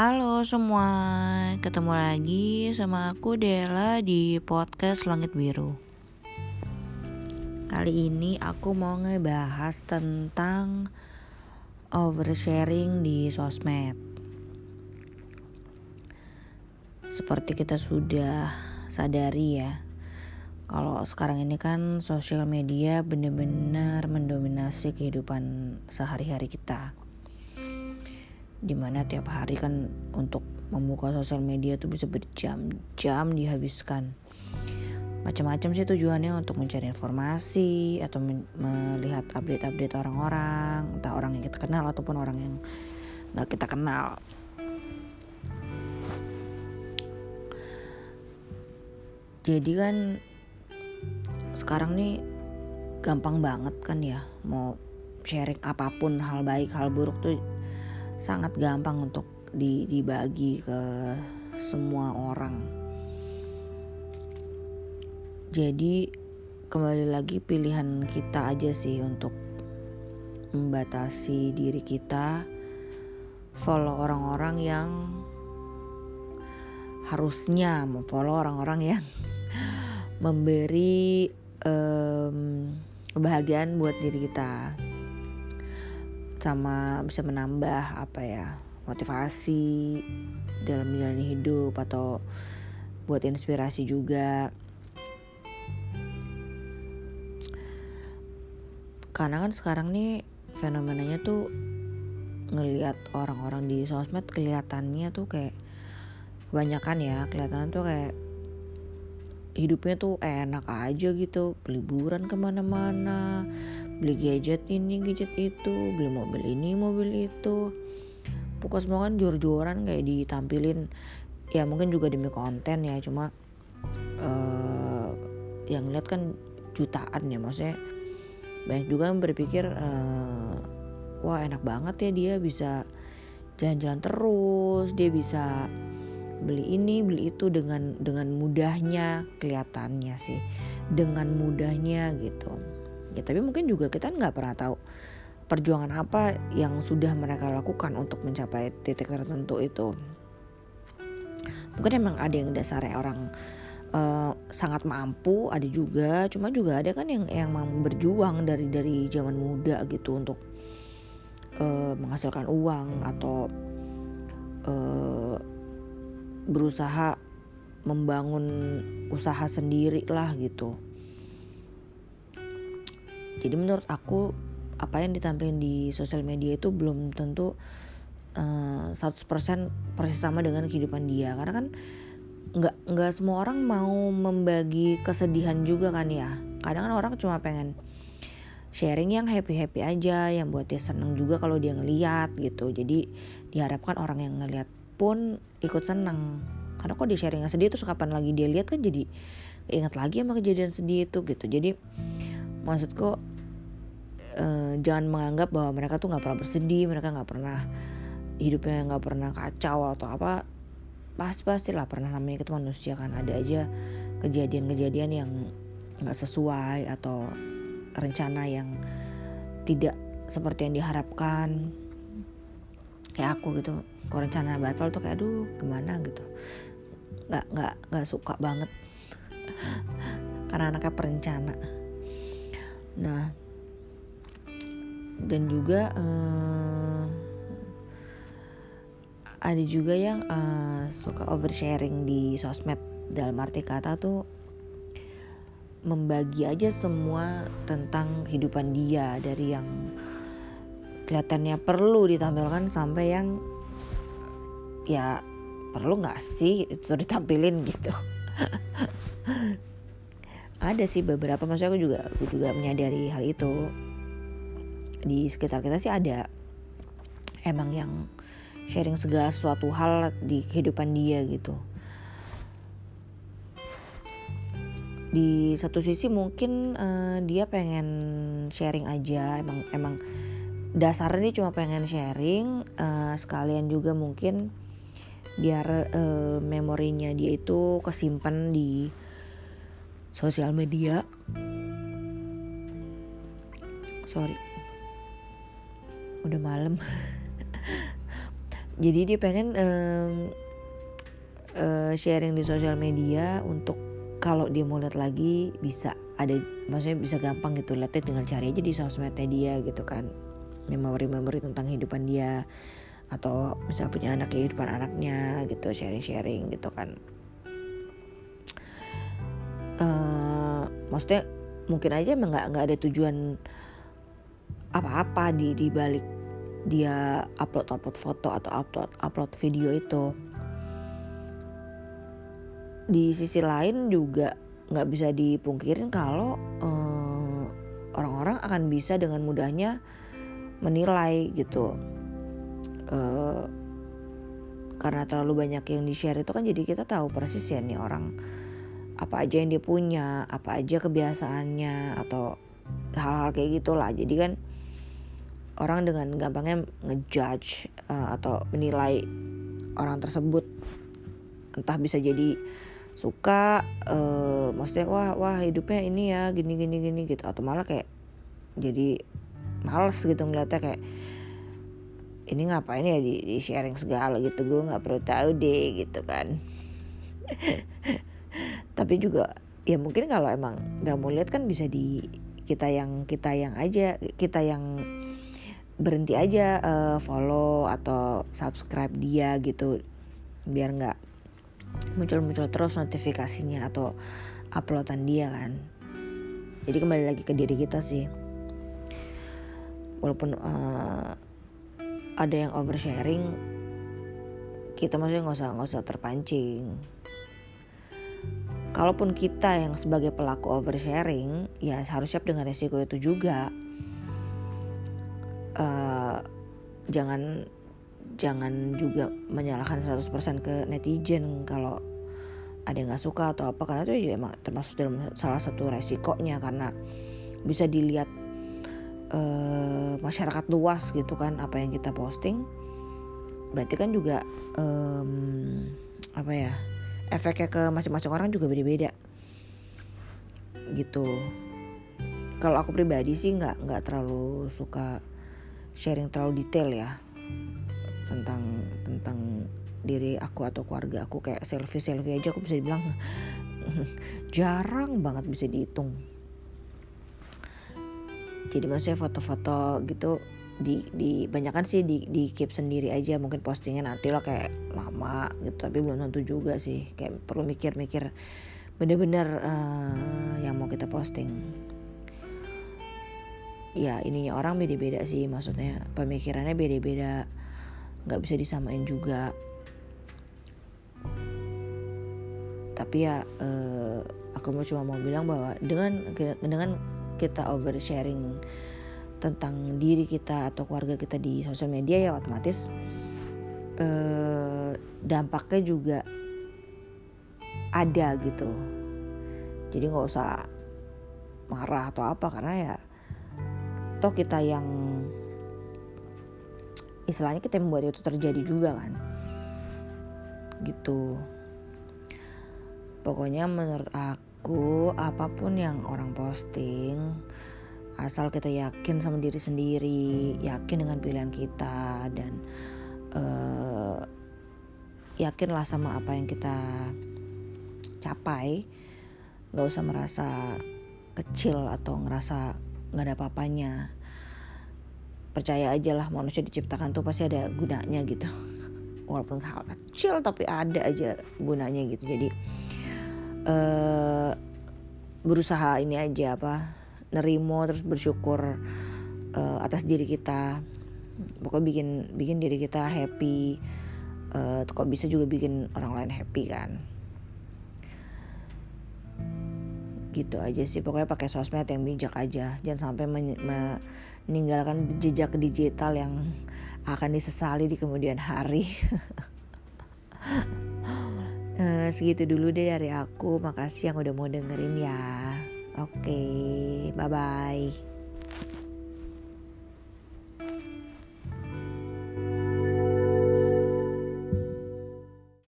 Halo semua, ketemu lagi sama aku Dela di podcast Langit Biru. Kali ini aku mau ngebahas tentang oversharing di sosmed. Seperti kita sudah sadari ya, kalau sekarang ini kan sosial media benar-benar mendominasi kehidupan sehari-hari kita di mana tiap hari kan untuk membuka sosial media tuh bisa berjam-jam dihabiskan. Macam-macam sih tujuannya untuk mencari informasi atau melihat update-update orang-orang entah orang yang kita kenal ataupun orang yang nggak kita kenal. Jadi kan sekarang nih gampang banget kan ya mau sharing apa pun hal baik hal buruk tuh sangat gampang untuk dibagi ke semua orang. Jadi kembali lagi pilihan kita aja sih untuk membatasi diri kita follow orang-orang yang harusnya memfollow orang-orang yang memberi um, kebahagiaan buat diri kita sama bisa menambah apa ya motivasi dalam menjalani hidup atau buat inspirasi juga. Karena kan sekarang nih fenomenanya tuh ngelihat orang-orang di sosmed kelihatannya tuh kayak kebanyakan ya kelihatan tuh kayak hidupnya tuh enak aja gitu liburan ke mana-mana beli gadget ini gadget itu beli mobil ini mobil itu. Pokoknya semua kan jor-joran kayak ditampilin. Ya mungkin juga demi konten ya cuma uh, yang lihat kan jutaan ya maksudnya. Banyak juga yang berpikir uh, wah enak banget ya dia bisa jalan-jalan terus dia bisa beli ini beli itu dengan dengan mudahnya kelihatannya sih. Dengan mudahnya gitu ya tapi mungkin juga kita nggak pernah tahu perjuangan apa yang sudah mereka lakukan untuk mencapai titik tertentu itu. Mungkin emang ada yang dasarnya orang uh, sangat mampu ada juga cuma juga ada kan yang yang berjuang dari dari zaman muda gitu untuk uh, menghasilkan uang atau uh, berusaha membangun usaha sendiri lah gitu jadi menurut aku apa yang ditampilkan di sosial media itu belum tentu uh, 100% persis sama dengan kehidupan dia. Karena kan nggak nggak semua orang mau membagi kesedihan juga kan ya. Kadang kan orang cuma pengen sharing yang happy happy aja yang buat dia seneng juga kalau dia ngeliat gitu. Jadi diharapkan orang yang ngeliat pun ikut seneng. Karena kok dia sharing yang sedih terus kapan lagi dia lihat kan jadi ingat lagi sama kejadian sedih itu gitu. Jadi maksudku uh, jangan menganggap bahwa mereka tuh nggak pernah bersedih mereka nggak pernah hidupnya nggak pernah kacau atau apa. Pasti pastilah pernah namanya kita manusia kan. Ada aja kejadian-kejadian yang nggak sesuai atau rencana yang tidak seperti yang diharapkan. Kayak aku gitu kalau rencana batal tuh kayak aduh gimana? gitu. Nggak nggak nggak suka banget. Karena anaknya perencana nah dan juga uh, ada juga yang uh, suka oversharing di sosmed. Dalam arti kata tuh membagi aja semua tentang kehidupan dia. Dari yang kelihatannya perlu ditampilkan sampai yang ya perlu nggak sih itu ditampilin gitu ada sih beberapa maksudnya aku juga aku juga menyadari hal itu. Di sekitar kita sih ada emang yang sharing segala sesuatu hal di kehidupan dia gitu. Di satu sisi mungkin uh, dia pengen sharing aja emang emang dasarnya dia cuma pengen sharing uh, sekalian juga mungkin biar uh, memorinya dia itu kesimpan di sosial media. Sorry. Udah malam. Jadi dia pengen um, uh, sharing di sosial media untuk kalau dia mau lihat lagi bisa ada maksudnya bisa gampang gitu lihatnya tinggal cari aja di sosmednya dia gitu kan. Memori-memori tentang kehidupan dia atau misalnya punya anak kehidupan anaknya gitu sharing-sharing gitu kan maksudnya mungkin aja emang nggak nggak ada tujuan apa-apa di di balik dia upload upload foto atau upload upload video itu. Di sisi lain juga nggak bisa dipungkirin kalau eh, orang-orang akan bisa dengan mudahnya menilai gitu. Uh, karena terlalu banyak yang di share itu kan jadi kita tahu persis ya nih orang apa aja yang dia punya apa aja kebiasaannya atau hal-hal kayak gitulah. Jadi kan orang dengan gampangnya ngejudge uh, atau menilai orang tersebut. Entah bisa jadi suka uh, maksudnya wah wah hidupnya ini ya gini gini gini gitu. Atau malah kayak jadi males gitu ngeliatnya kayak ini ngapain ya di, di sharing segala gitu gue nggak perlu tahu deh gitu kan tapi juga ya mungkin kalau emang nggak mau lihat kan bisa di kita yang kita yang aja kita yang berhenti aja uh, follow atau subscribe dia gitu. Biar nggak muncul-muncul terus notifikasinya atau uploadan dia kan. Jadi kembali lagi ke diri kita sih. Walaupun uh, ada yang oversharing kita maksudnya nggak usah nggak usah terpancing kalaupun kita yang sebagai pelaku oversharing ya harus siap dengan resiko itu juga. Uh, jangan jangan juga menyalahkan 100% ke netizen kalau ada yang nggak suka atau apa karena itu ya emang termasuk dalam salah satu resikonya karena bisa dilihat uh, masyarakat luas gitu kan apa yang kita posting. Berarti kan juga um, apa ya efeknya ke masing-masing orang juga beda-beda. Gitu. Kalau aku pribadi sih nggak nggak terlalu suka sharing terlalu detail ya tentang tentang diri aku atau keluarga aku. Kayak selfie selfie aja aku bisa dibilang jarang banget bisa dihitung. Jadi maksudnya foto-foto gitu di di banyak sih di di keep sendiri aja. Mungkin postingnya nanti lo kayak lama gitu tapi belum tentu juga sih. Kayak perlu mikir-mikir bener-bener uh, yang mau kita posting. Ya ininya orang beda-beda sih. Maksudnya pemikirannya beda-beda. Nggak bisa disamain juga. Tapi ya uh, aku mau cuma mau bilang bahwa dengan dengan kita oversharing tentang diri kita atau keluarga kita di sosial media ya otomatis uh, dampaknya juga ada gitu. Jadi nggak usah marah atau apa karena ya toh kita yang istilahnya kita membuat itu terjadi juga kan. Gitu. Pokoknya menurut aku apa pun yang orang posting asal kita yakin sama diri sendiri yakin dengan pilihan kita dan uh, yakinlah sama apa yang kita capai. Nggak usah merasa kecil atau ngerasa nggak ada apa-apanya. Percaya aja lah manusia diciptakan tuh pasti ada gunanya gitu. Walaupun hal kecil tapi ada aja gunanya gitu. Jadi uh, berusaha ini aja apa nerimo terus bersyukur uh, atas diri kita. Pokoknya bikin bikin diri kita happy uh, kok bisa juga bikin orang lain happy kan. Gitu aja sih pokoknya pakai sosmed yang bijak aja. Jangan sampai meninggalkan jejak digital yang akan disesali di kemudian hari. Uh, segitu dulu deh dari aku. Makasih yang udah mau dengerin ya oke okay, bye bye